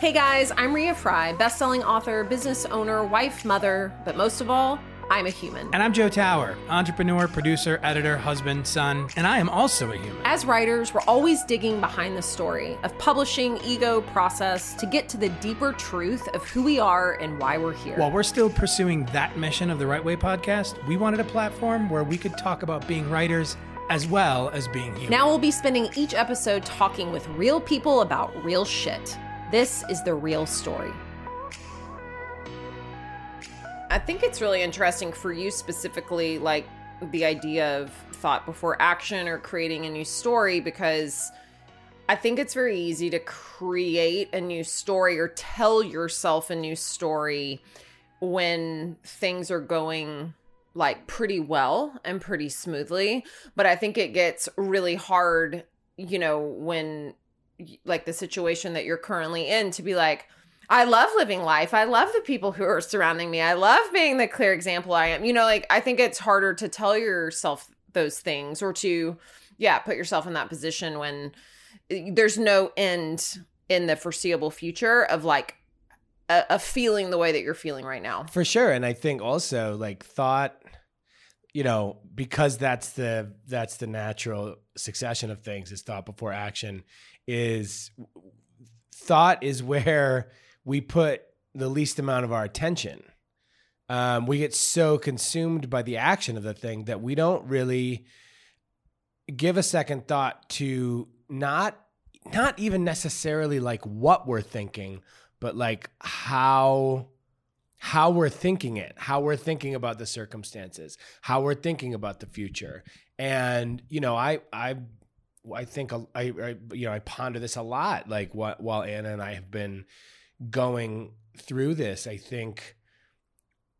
Hey guys, I'm Rea Frey, best-selling author, business owner, wife, mother, but most of all, I'm a human. And I'm Joe Tower, entrepreneur, producer, editor, husband, son, and I am also a human. As writers, we're always digging behind the story of publishing, ego, process to get to the deeper truth of who we are and why we're here. While we're still pursuing that mission of the Right Way podcast, we wanted a platform where we could talk about being writers as well as being human. Now we'll be spending each episode talking with real people about real shit. This is the real story. I think it's really interesting for you specifically, like the idea of thought before action or creating a new story, because I think it's very easy to create a new story or tell yourself a new story when things are going like pretty well and pretty smoothly. But I think it gets really hard, you know, when like the situation that you're currently in to be like, I love living life. I love the people who are surrounding me. I love being the clear example I am. You know, like I think it's harder to tell yourself those things or to, yeah, put yourself in that position when there's no end in the foreseeable future of like a, a feeling the way that you're feeling right now. For sure. And I think also like thought, you know, because that's the that's the natural succession of things is thought before action is thought is where we put the least amount of our attention. Um, we get so consumed by the action of the thing that we don't really give a second thought to not not even necessarily like what we're thinking, but like how how we're thinking it, how we're thinking about the circumstances, how we're thinking about the future. And you know, I I I think I, I you know I ponder this a lot. Like what while Anna and I have been going through this, I think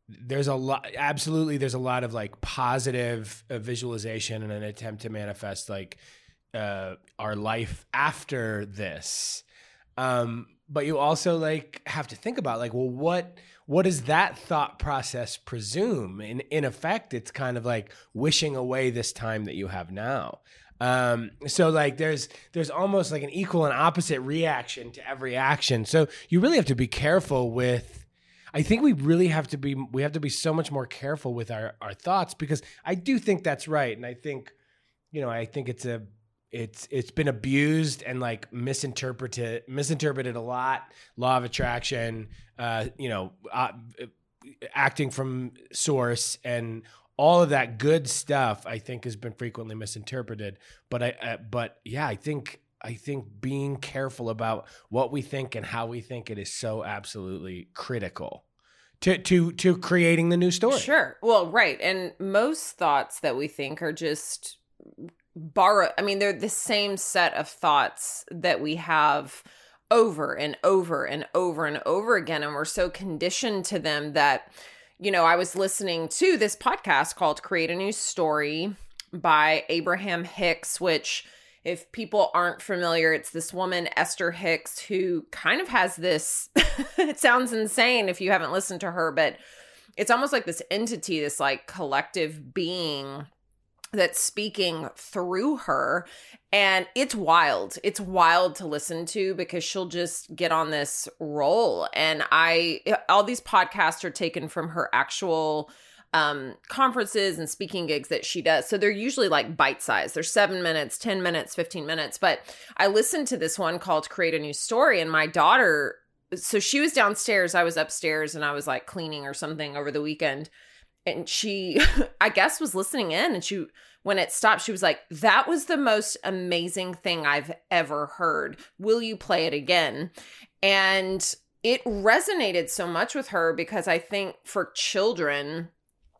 there's a lot absolutely there's a lot of like positive uh, visualization and an attempt to manifest like uh our life after this um but you also like have to think about like well what what does that thought process presume? In in effect it's kind of like wishing away this time that you have now. Um, so like there's there's almost like an equal and opposite reaction to every action. So you really have to be careful with I think we really have to be we have to be so much more careful with our our thoughts because I do think that's right. And I think you know I think it's a it's it's been abused and like misinterpreted misinterpreted a lot law of attraction uh you know uh, acting from source and all of that good stuff I think has been frequently misinterpreted. But I, uh, but yeah, I think I think being careful about what we think and how we think it is so absolutely critical to to to creating the new story. Sure. Well, right. And most thoughts that we think are just borrow I mean they're the same set of thoughts that we have over and over and over and over again and we're so conditioned to them that you know, I was listening to this podcast called Create a New Story by Abraham Hicks, which, if people aren't familiar, it's this woman, Esther Hicks, who kind of has this. it sounds insane if you haven't listened to her, but it's almost like this entity, this like collective being that's speaking through her. And it's wild. It's wild to listen to because she'll just get on this roll. And i all these podcasts are taken from her actual um conferences and speaking gigs that she does. So they're usually like bite size they're 7 minutes 10 minutes 15 minutes. But i listened to this one called create a new story and my daughter so she was downstairs. I was upstairs and i was like cleaning or something over the weekend and she i guess was listening in and she when it stopped she was like that was the most amazing thing i've ever heard. Will you play it again? And it resonated so much with her because i think for children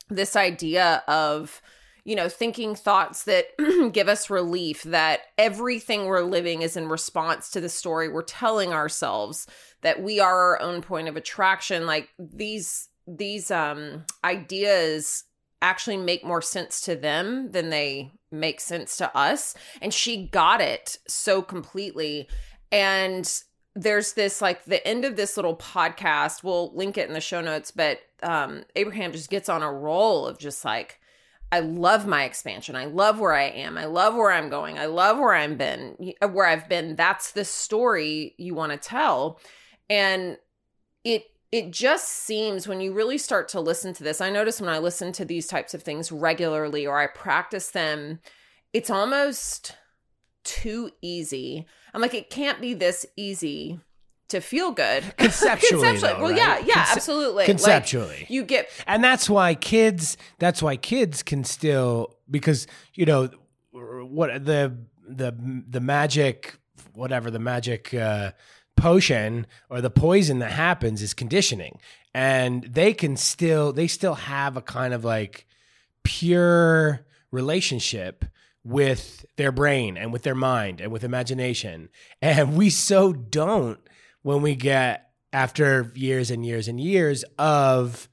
this idea of you know thinking thoughts that give us relief that everything we're living is in response to the story we're telling ourselves that we are our own point of attraction like these these um ideas actually make more sense to them than they make sense to us and she got it so completely and there's this like the end of this little podcast we'll link it in the show notes but um abraham just gets on a roll of just like I love my expansion. I love where I am. I love where I'm going. I love where I've been, where I've been. That's the story you want to tell. And it it just seems when you really start to listen to this. I notice when I listen to these types of things regularly or I practice them, it's almost too easy. I'm like it can't be this easy to feel good conceptually. conceptually. Though, well, yeah, yeah, Conce- absolutely. Conceptually, like, you get, and that's why kids. That's why kids can still because you know what the the the magic whatever the magic uh, potion or the poison that happens is conditioning, and they can still they still have a kind of like pure relationship with their brain and with their mind and with imagination. And we so don't when we get after years and years and years of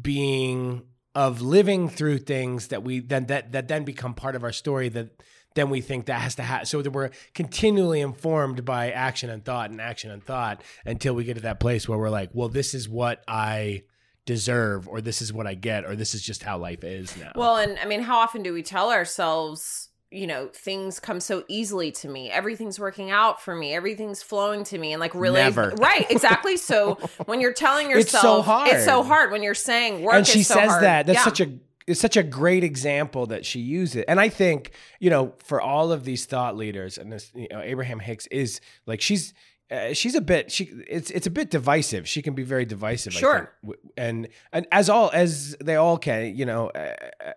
being of living through things that we then that that then become part of our story that then we think that has to happen so that we're continually informed by action and thought and action and thought until we get to that place where we're like well this is what i deserve or this is what i get or this is just how life is now. Well and i mean how often do we tell ourselves you know things come so easily to me? Everything's working out for me. Everything's flowing to me. And like really Never. right exactly. So when you're telling yourself it's so hard it's so hard. when you're saying work and she so says hard. that. That's yeah. such a it's such a great example that she uses and i think you know for all of these thought leaders and this you know abraham hicks is like she's uh, she's a bit she it's it's a bit divisive. She can be very divisive sure. and and as all as they all can you know uh,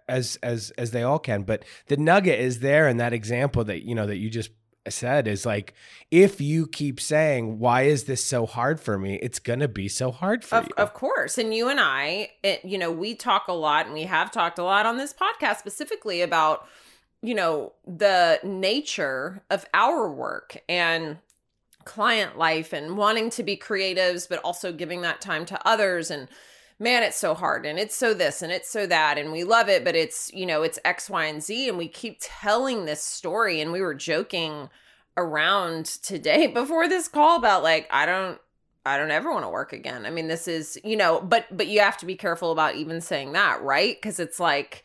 as as as they all can. But the nugget is there in that example that you know that you just said is like if you keep saying why is this so hard for me? it's gonna be so hard for of, you. of course. And you and i it, you know we talk a lot and we have talked a lot on this podcast specifically about you know the nature of our work and client life and wanting to be creatives but also giving that time to others and man it's so hard and it's so this and it's so that and we love it but it's you know it's x y and z and we keep telling this story and we were joking around today before this call about like i don't i don't ever want to work again i mean this is you know but but you have to be careful about even saying that right because it's like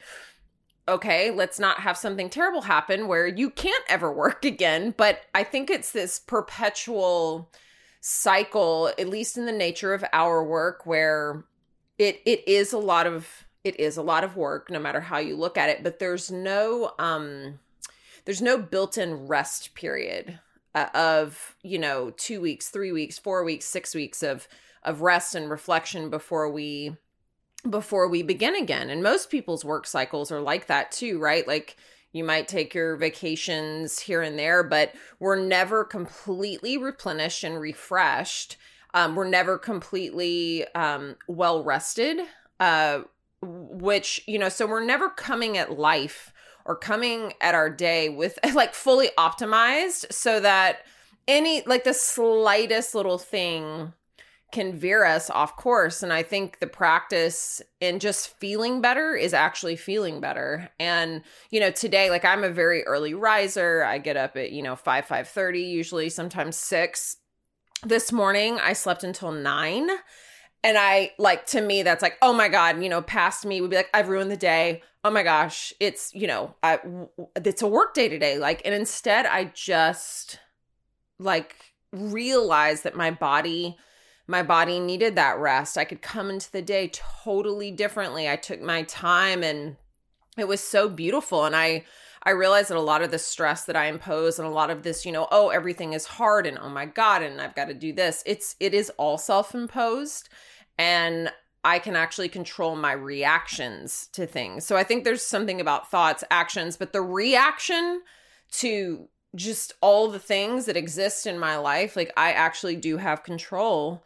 okay, let's not have something terrible happen where you can't ever work again. But I think it's this perpetual cycle, at least in the nature of our work, where it it is a lot of it is a lot of work, no matter how you look at it. But there's no um there's no built-in rest period uh, of you know two weeks, three weeks, four weeks, six weeks of of rest and reflection before we before we begin again. And most people's work cycles are like that too, right? Like you might take your vacations here and there, but we're never completely replenished and refreshed. Um, we're never completely um, well rested, uh, which, you know, so we're never coming at life or coming at our day with like fully optimized so that any, like the slightest little thing can veer us off course. And I think the practice in just feeling better is actually feeling better. And, you know, today, like I'm a very early riser. I get up at, you know, 5, 5 30, usually sometimes 6. This morning I slept until 9. And I like to me, that's like, oh my God, you know, past me would be like, I've ruined the day. Oh my gosh, it's, you know, I, it's a work day today. Like, and instead I just like realized that my body my body needed that rest. I could come into the day totally differently. I took my time and it was so beautiful and I I realize that a lot of the stress that I impose and a lot of this, you know, oh, everything is hard and oh my god and I've got to do this. It's it is all self-imposed and I can actually control my reactions to things. So I think there's something about thoughts, actions, but the reaction to just all the things that exist in my life, like I actually do have control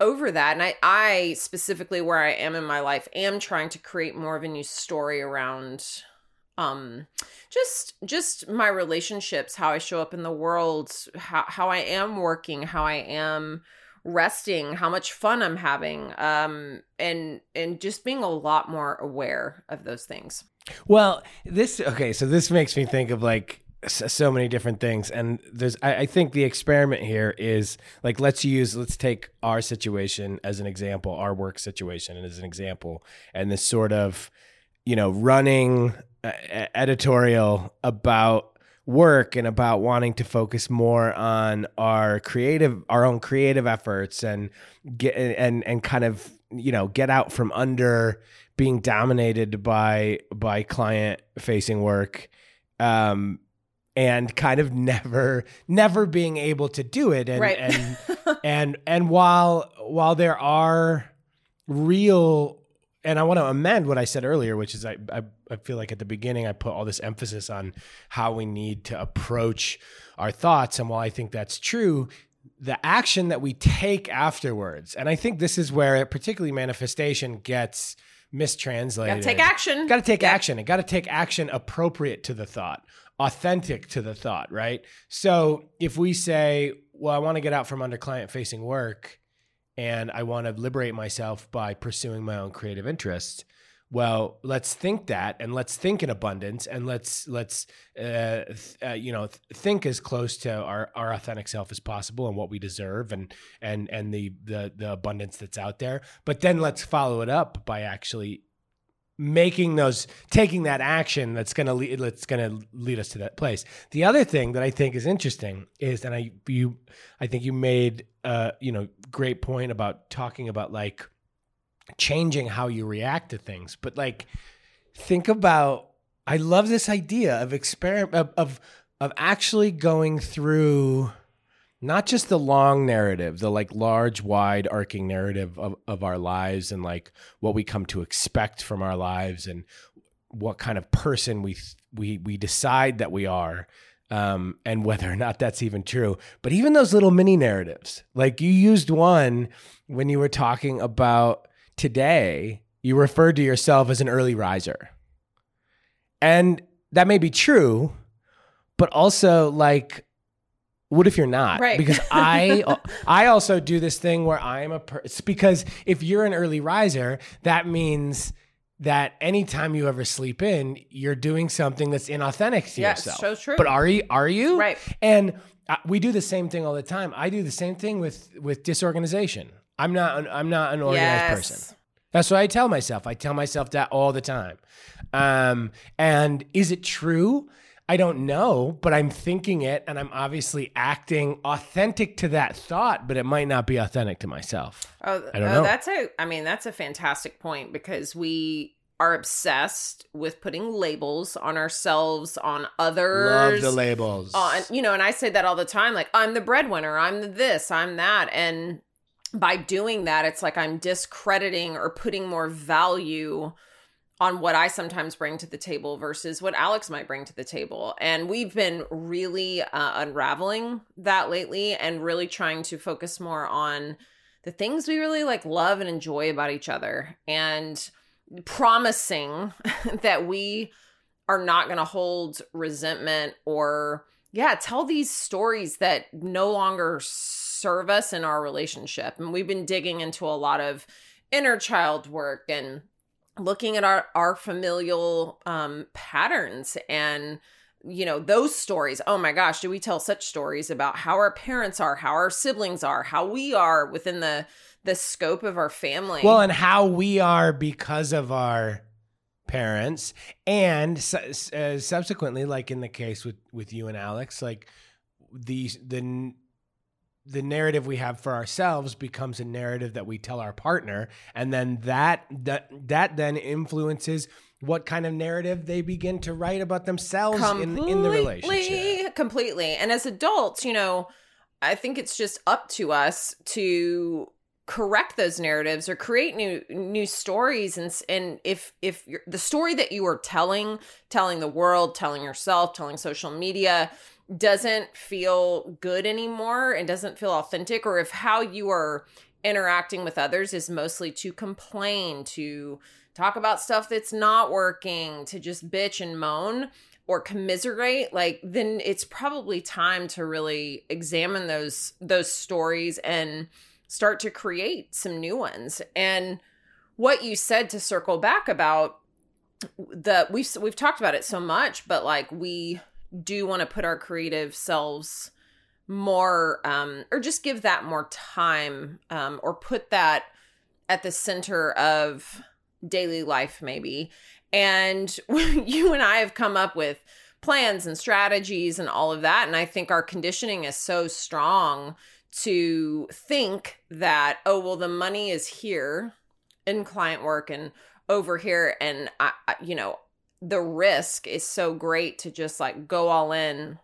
over that and I I specifically where I am in my life am trying to create more of a new story around um just just my relationships, how I show up in the world, how how I am working, how I am resting, how much fun I'm having um and and just being a lot more aware of those things. Well, this okay, so this makes me think of like so many different things and there's I, I, think the experiment here is like let's use let's take our situation as an example our work situation as an example and this sort of you know, running editorial about work and about wanting to focus more on our creative our own creative efforts and get and and kind of you know get out from under being dominated by by client facing work um and kind of never never being able to do it and Right. and and and while while there are real and I want to amend what I said earlier, which is I, I I feel like at the beginning I put all this emphasis on how we need to approach our thoughts, and while I think that's true, the action that we take afterwards, and I think this is where it, particularly manifestation gets mistranslated. Gotta take action. Got to take Yeah. action. It got to take action appropriate to the thought, authentic to the thought, right? So if we say, well, I want to get out from under client facing work and I want to liberate myself by pursuing my own creative interests. Well, let's think that, and let's think in abundance, and let's let's uh, th- uh, you know th- think as close to our, our authentic self as possible and what we deserve, and and and the the the abundance that's out there. But then let's follow it up by actually making those taking that action that's going to lead that's going to lead us to that place. The other thing that I think is interesting is and I you I think you made uh you know great point about talking about like changing how you react to things but like think about I love this idea of experiment of, of of actually going through not just the long narrative, the like large, wide arcing narrative of, of our lives and like what we come to expect from our lives and what kind of person we we we decide that we are um, and whether or not that's even true. But even those little mini narratives, like you used one when you were talking about today, you referred to yourself as an early riser. And that may be true, but also like what if you're not? Right. Because I I also do this thing where I'm a per- it's because if you're an early riser, that means that anytime you ever sleep in, you're doing something that's inauthentic to Yeah, yourself. so true. But are you? Are you? Right. And uh, we do the same thing all the time. I do the same thing with with disorganization. I'm not an, I'm not an organized Yes. person. That's what I tell myself. I tell myself that all the time. Um, and is it true? I don't know, but I'm thinking it and I'm obviously acting authentic to that thought, but it might not be authentic to myself. Oh, I don't oh, know. that's a. I mean, that's a fantastic point because we are obsessed with putting labels on ourselves, on others. Love the labels. on you know and i say that all the time like i'm the breadwinner i'm the this i'm that and by doing that it's like i'm discrediting or putting more value on what i sometimes bring to the table versus what alex might bring to the table. And we've been really uh, unraveling that lately and really trying to focus more on the things we really like love and enjoy about each other and promising that we are not going to hold resentment or yeah tell these stories that no longer serve us in our relationship. And we've been digging into a lot of inner child work and looking at our our familial um patterns and you know those stories. Oh my gosh do we tell such stories about how our parents are how our siblings are how we are within the the scope of our family? Well, and how we are because of our parents, and uh, subsequently, like in the case with with you and Alex, like the the the narrative we have for ourselves becomes a narrative that we tell our partner, and then that that that then influences what kind of narrative they begin to write about themselves in in the relationship. Completely, completely. And as adults, you know, I think it's just up to us to correct those narratives or create new new stories and and if if you're, the story that you are telling telling the world telling yourself telling social media doesn't feel good anymore and doesn't feel authentic or if how you are interacting with others is mostly to complain to talk about stuff that's not working to just bitch and moan or commiserate like then it's probably time to really examine those those stories and start to create some new ones. And what you said to circle back about the we've we've talked about it so much but like we do want to put our creative selves more um or just give that more time um or put that at the center of daily life maybe And you and I have come up with plans and strategies and all of that. And I think our conditioning is so strong to think that, oh, well, the money is here in client work and over here. And, I, I, you know, the risk is so great to just like go all in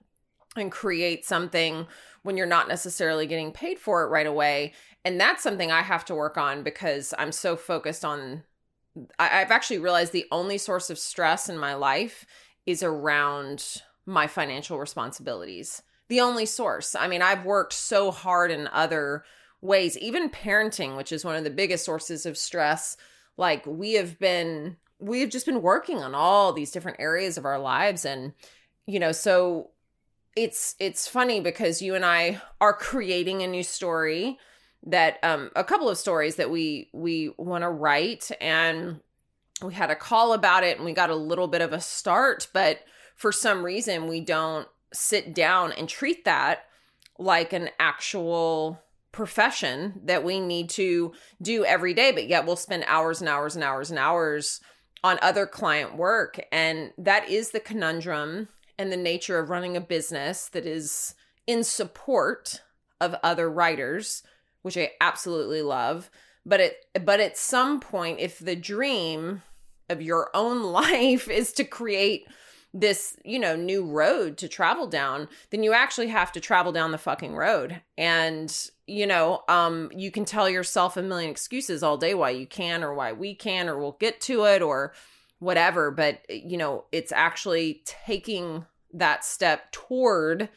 and create something when you're not necessarily getting paid for it right away. And that's something I have to work on because I'm so focused on. I've actually realized the only source of stress in my life is around my financial responsibilities. The only source. I mean, I've worked so hard in other ways, even parenting, which is one of the biggest sources of stress. Like, we have been, we have just been working on all these different areas of our lives. And, you know, so it's, it's funny because you and I are creating a new story that, um, a couple of stories that we, we want to write. And, we had a call about it and we got a little bit of a start, but for some reason we don't sit down and treat that like an actual profession that we need to do every day, but yet we'll spend hours and hours and hours and hours on other client work. And that is the conundrum and the nature of running a business that is in support of other writers, which I absolutely love but it but at some point if the dream of your own life is to create this you know new road to travel down then you actually have to travel down the fucking road. And you know um you can tell yourself a million excuses all day why you can or why we can or we'll get to it or whatever. But you know it's actually taking that step toward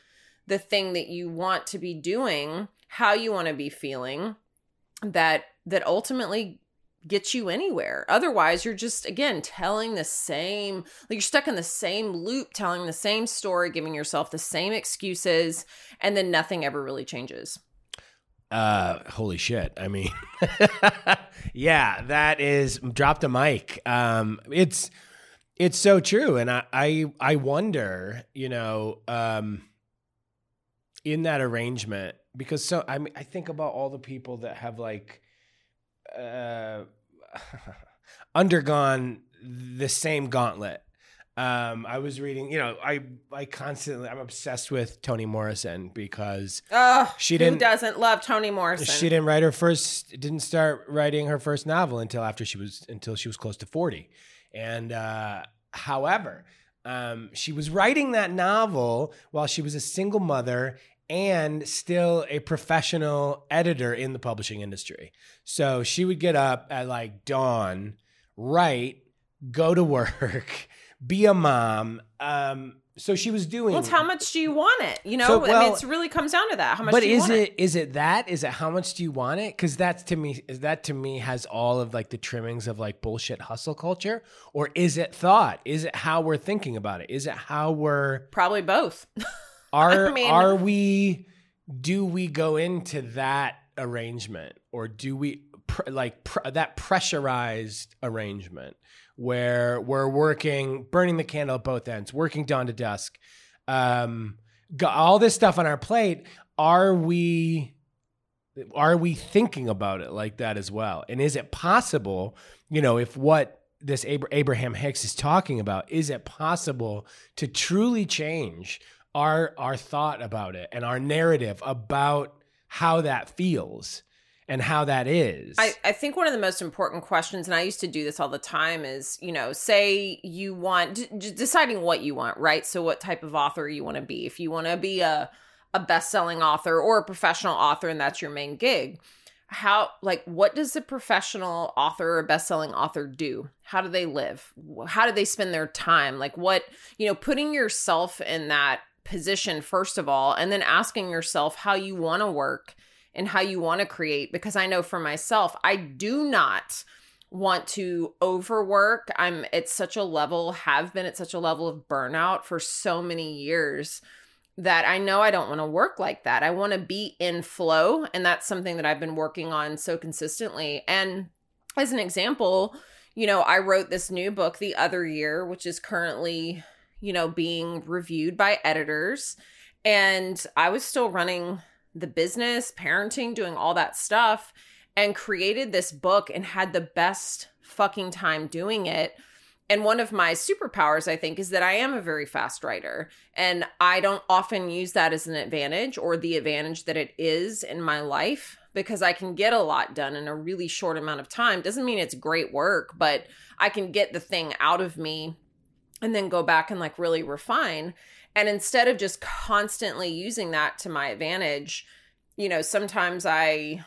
the thing that you want to be doing how you want to be feeling that that ultimately gets you anywhere. Otherwise, you're just again telling the same like you're stuck in the same loop telling the same story, giving yourself the same excuses and then nothing ever really changes. Uh holy shit. I mean yeah, that is drop the mic. Um it's it's so true and I I I wonder, you know, um in that arrangement because so I mean I think about all the people that have like uh, undergone the same gauntlet. Um, I was reading, you know, I I constantly I'm obsessed with Toni Morrison because oh, she didn't who doesn't love Toni Morrison. She didn't write her first didn't start writing her first novel until after she was until she was close to 40. And uh, however, um, she was writing that novel while she was a single mother and still a professional editor in the publishing industry. So she would get up at like dawn, write, go to work, be a mom. Um, so she was doing. Well, how much do you want it? You know, so, well, I mean, it really comes down to that. How much? But is it, it is it that? Is it how much do you want it? Because that's to me is that to me has all of like the trimmings of like bullshit hustle culture, or is it thought? Is it how we're thinking about it? Is it how we're probably both? Are I mean, are we do we go into that arrangement or do we pr- like pr- that pressurized arrangement where we're working burning the candle at both ends, working dawn to dusk. Um got all this stuff on our plate, are we are we thinking about it like that as well? And is it possible, you know, if what this Abraham Hicks is talking about, is it possible to truly change our our thought about it and our narrative about how that feels and how that is. I, I think one of the most important questions, and I used to do this all the time, is you know, say you want d- deciding what you want, right? So, what type of author you want to be. If you want to be a a best selling author or a professional author, and that's your main gig, how like what does a professional author or best selling author do? How do they live? How do they spend their time? Like what you know, putting yourself in that position first of all and then asking yourself how you want to work and how you want to create because I know for myself I do not want to overwork. I'm at such a level have been at such a level of burnout for so many years that I know I don't want to work like that. I want to be in flow and that's something that I've been working on so consistently. And as an example, you know, I wrote this new book the other year which is currently you know, being reviewed by editors. And I was still running the business, parenting, doing all that stuff, and created this book and had the best fucking time doing it. and one of my superpowers, I think, is that I am a very fast writer. And I don't often use that as an advantage or the advantage that it is in my life because I can get a lot done in a really short amount of time. Doesn't mean it's great work, but I can get the thing out of me and then go back and like really refine. And instead of just constantly using that to my advantage, you know, sometimes I,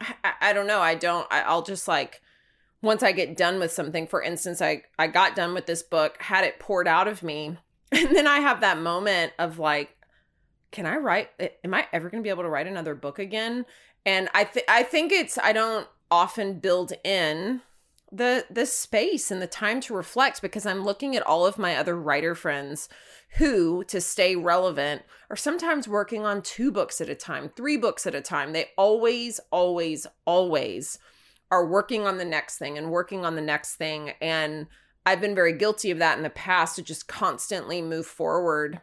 I, I don't know, I don't, I, I'll just like, once I get done with something, for instance, I, I got done with this book, had it poured out of me. And then I have that moment of like, can I write? Am I ever going to be able to write another book again? And I think I think it's I don't often build in the the space and the time to reflect because I'm looking at all of my other writer friends who to stay relevant are sometimes working on two books at a time, three books at a time. They always always always are working on the next thing and working on the next thing. And I've been very guilty of that in the past to just constantly move forward.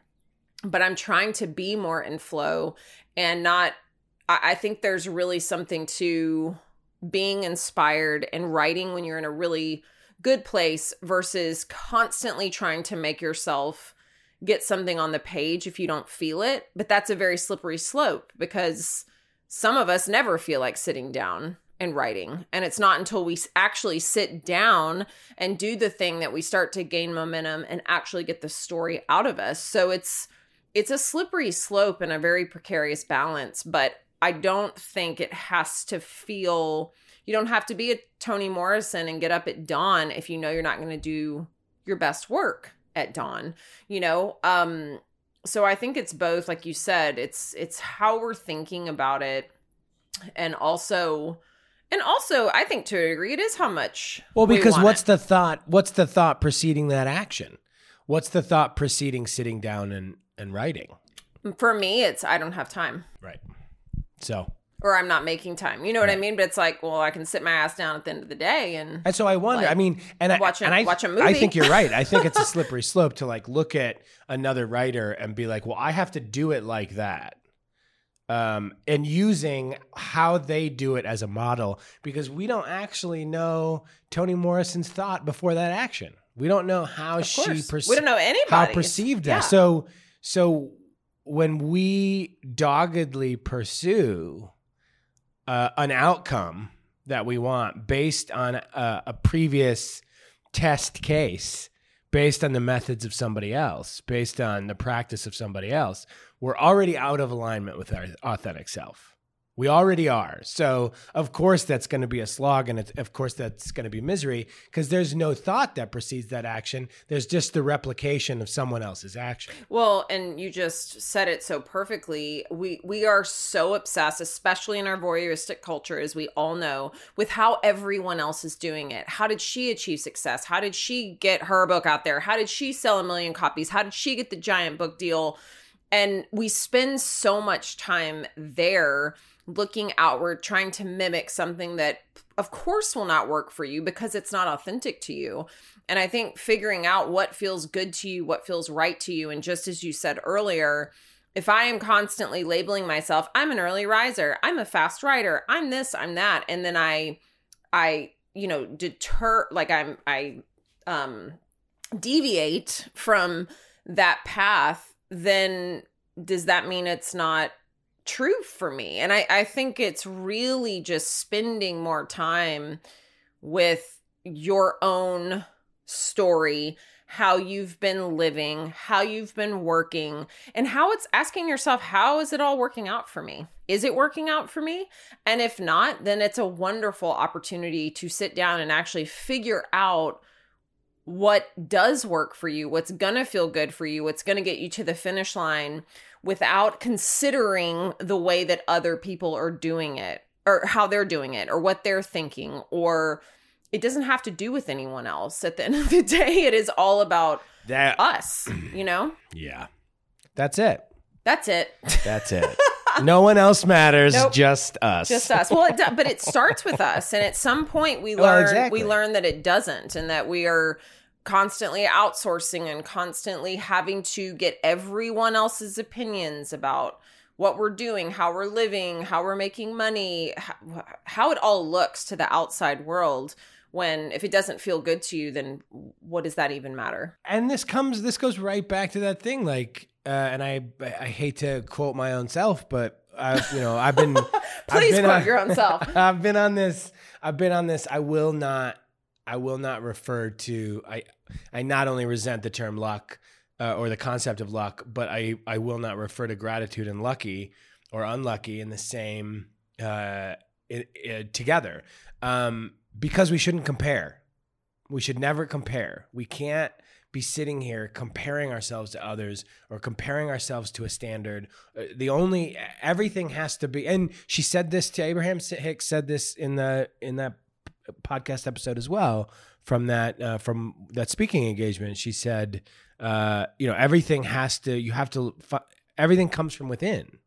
But I'm trying to be more in flow and not, I think there's really something to being inspired and writing when you're in a really good place versus constantly trying to make yourself get something on the page if you don't feel it. But that's a very slippery slope because some of us never feel like sitting down and writing. And it's not until we actually sit down and do the thing that we start to gain momentum and actually get the story out of us. So it's it's a slippery slope and a very precarious balance, but I don't think it has to feel you don't have to be a Toni Morrison and get up at dawn if you know you're not going to do your best work at dawn, you know? Um so I think it's both like you said, it's it's how we're thinking about it and also and also, I think to a degree, it is how much. Well, we because want what's it. the thought? What's the thought preceding that action? What's the thought preceding sitting down and and writing? for me? It's I don't have time, Right. So, or I'm not making time. You know what I mean? But it's like, well, I can sit my ass down at the end of the day and and so I wonder. Like, I mean, and I watch a- and I, watch a I movie. think you're right. I think it's a slippery slope to like look at another writer and be like, well, I have to do it like that. Um, and using how they do it as a model because we don't actually know Toni Morrison's thought before that action. We don't know how she perceived we don't know anybody how perceived that. Yeah. So so when we doggedly pursue uh, an outcome that we want based on a, a previous test case, based on the methods of somebody else, based on the practice of somebody else, we're already out of alignment with our authentic self. We already are. So, of course, that's going to be a slog. And of course, that's going to be misery because there's no thought that precedes that action. There's just the replication of someone else's action. Well, and you just said it so perfectly. We we are so obsessed, especially in our voyeuristic culture, as we all know, with how everyone else is doing it. How did she achieve success? How did she get her book out there? How did she sell a million copies? How did she get the giant book deal? And we spend so much time there looking outward, trying to mimic something that, of course, will not work for you because it's not authentic to you. And I think figuring out what feels good to you, what feels right to you. And just as you said earlier, if I am constantly labeling myself, I'm an early riser, I'm a fast writer, I'm this, I'm that, and then I, I, you know, deter, like I'm, I, um, deviate from that path, then does that mean it's not true for me? And I, I think it's really just spending more time with your own story, how you've been living, how you've been working, and how it's asking yourself, how is it all working out for me? Is it working out for me? And if not, then it's a wonderful opportunity to sit down and actually figure out what does work for you, what's going to feel good for you, what's going to get you to the finish line without considering the way that other people are doing it or how they're doing it or what they're thinking or it doesn't have to do with anyone else at the end of the day it is all about That us you know yeah. That's it. that's it That's it. no one else matters, Nope. just us. just us well it do, but it starts with us and at some point we Well, oh, learn exactly. we learn that it doesn't and that we are constantly outsourcing and constantly having to get everyone else's opinions about what we're doing how we're living how we're making money how, it all looks to the outside world when if it doesn't feel good to you then what does that even matter? And this comes this goes right back to that thing like uh, and i i hate to quote my own self but i you know i've been please I've been quote on, your own self. I've been on this i've been on this i will not i will not refer to i i not only resent the term luck uh, or the concept of luck but i i will not refer to gratitude and lucky or unlucky in the same uh it, it, together um because we shouldn't compare. We should never compare. We can't be sitting here comparing ourselves to others or comparing ourselves to a standard. Uh, the only everything has to be and she said this to Abraham Hicks said this in the in that podcast episode as well from that uh, from that speaking engagement. She said uh, you know everything has to you have to everything comes from within.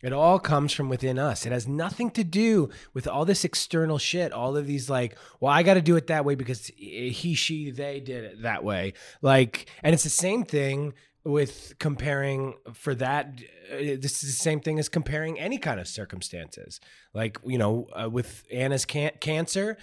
It all comes from within us. It has nothing to do with all this external shit. All of these, like, well, I got to do it that way because he, she, they did it that way. Like, and it's the same thing with comparing for that uh, this is the same thing as comparing any kind of circumstances. Like you know uh, with anna's can- cancer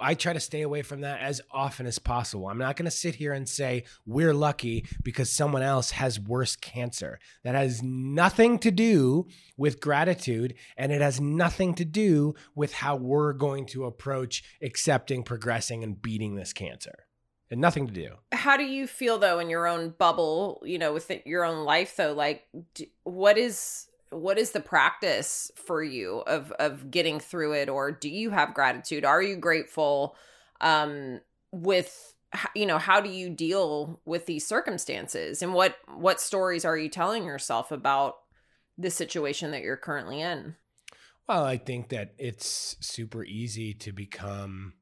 i try to stay away from that as often as possible. I'm not going to sit here and say we're lucky because someone else has worse cancer. That has nothing to do with gratitude and it has nothing to do with how we're going to approach accepting progressing and beating this cancer and nothing to do. How do you feel though in your own bubble, you know, within your own life though? Like do, what is what is the practice for you of of getting through it or do you have gratitude? Are you grateful um with you know, how do you deal with these circumstances and what what stories are you telling yourself about the situation that you're currently in? Well, I think that it's super easy to become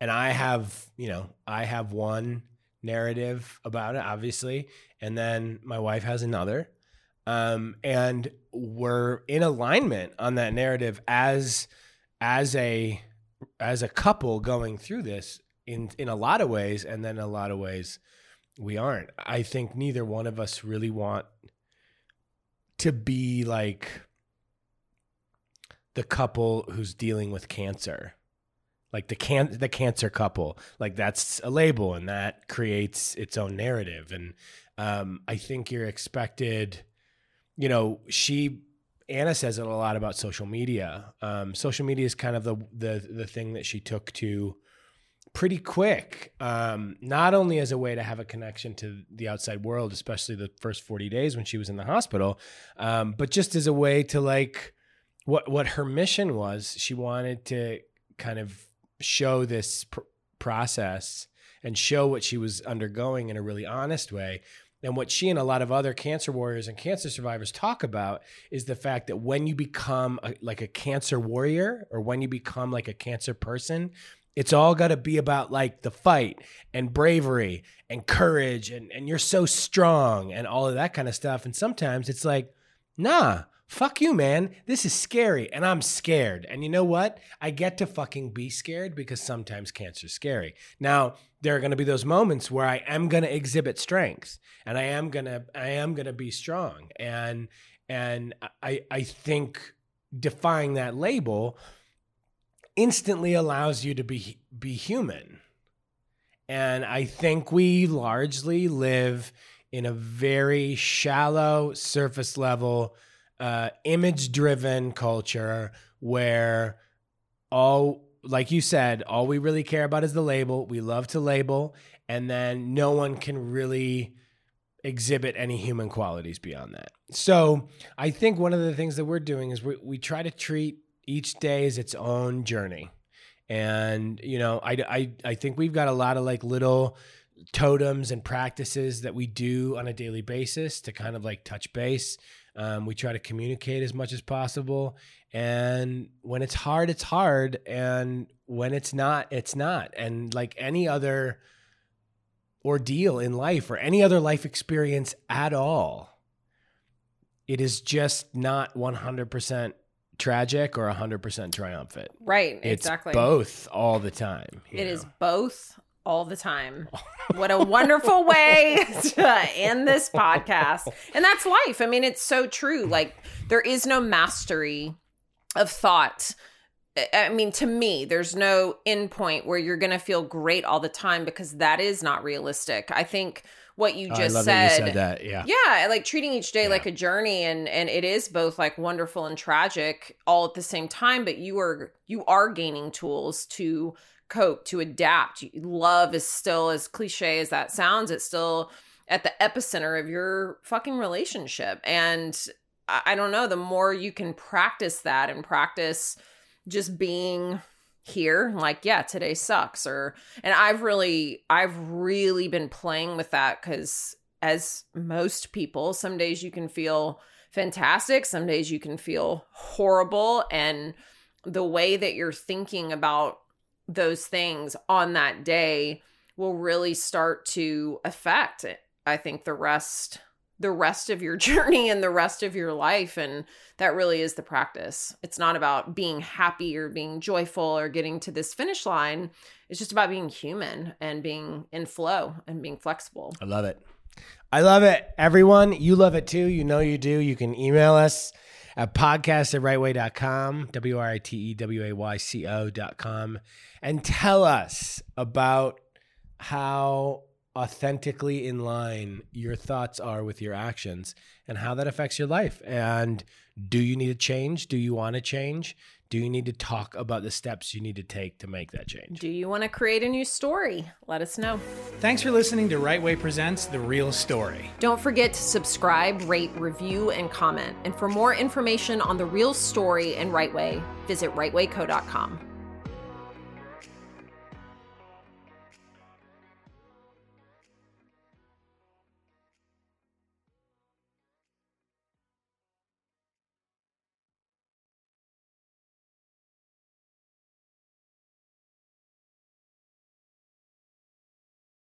and I have, you know, I have one narrative about it, obviously, and then my wife has another. Um, and we're in alignment on that narrative as as a as a couple going through this in in a lot of ways, and then a lot of ways we aren't. I think neither one of us really want to be like the couple who's dealing with cancer like the can the cancer couple like that's a label and that creates its own narrative. And um, i think you're expected you know she anna says it a lot about social media. Um, social media is kind of the the the thing that she took to pretty quick. Um, not only as a way to have a connection to the outside world especially the first 40 days when she was in the hospital um, but just as a way to like what what her mission was she wanted to kind of show this pr- process and show what she was undergoing in a really honest way. And what she and a lot of other cancer warriors and cancer survivors talk about is the fact that when you become a, like a cancer warrior or when you become like a cancer person, it's all got to be about like the fight and bravery and courage and, and you're so strong and all of that kind of stuff. And sometimes it's like, nah, fuck you, man. This is scary and I'm scared. And you know what? I get to fucking be scared because sometimes cancer's scary. Now, there are going to be those moments where I am going to exhibit strength and I am going to I am going to be strong. And and I I think defying that label instantly allows you to be be human. And I think we largely live in a very shallow surface level uh, image driven culture where all like you said all we really care about is the label. We love to label and then no one can really exhibit any human qualities beyond that. So i think one of the things that we're doing is we, we try to treat each day as its own journey. And you know I, I i think we've got a lot of like little totems and practices that we do on a daily basis to kind of like touch base um, we try to communicate as much as possible. And when it's hard, it's hard. And when it's not, it's not. And like any other ordeal in life or any other life experience at all, it is just not 100% tragic or 100% triumphant. Right, it's exactly. both all the time. It know? is both all the time. What a wonderful way to end this podcast. And that's life. I mean, it's so true. Like, there is no mastery of thought I mean, to me, there's no end point where you're going to feel great all the time because that is not realistic. I think what you Oh, just I love said, you said that. Yeah. yeah, like treating each day Yeah. like a journey and and it is both like wonderful and tragic all at the same time, but you are you are gaining tools to cope, to adapt. Love is still as cliche as that sounds, it's still at the epicenter of your fucking relationship. And I, don't know, the more you can practice that and practice just being here like yeah today sucks or and i've really i've really been playing with that because as most people some days you can feel fantastic some days you can feel horrible and the way that you're thinking about those things on that day will really start to affect i think the rest the rest of your journey and the rest of your life and that really is the practice it's not about being happy or being joyful or getting to this finish line it's just about being human and being in flow and being flexible I love it. I love it. Everyone, you love it too. You know you do. You can email us at podcast at writeway.com, W R I T E W A Y C O.com, and tell us about how authentically in line your thoughts are with your actions and how that affects your life. And do you need to change? Do you want to change? Do you need to talk about the steps you need to take to make that change? do you want to create a new story let us know Thanks for listening to Writeway Presents The Real Story. don't forget to subscribe rate review and comment and for more information on the real story and Writeway visit writewayco.com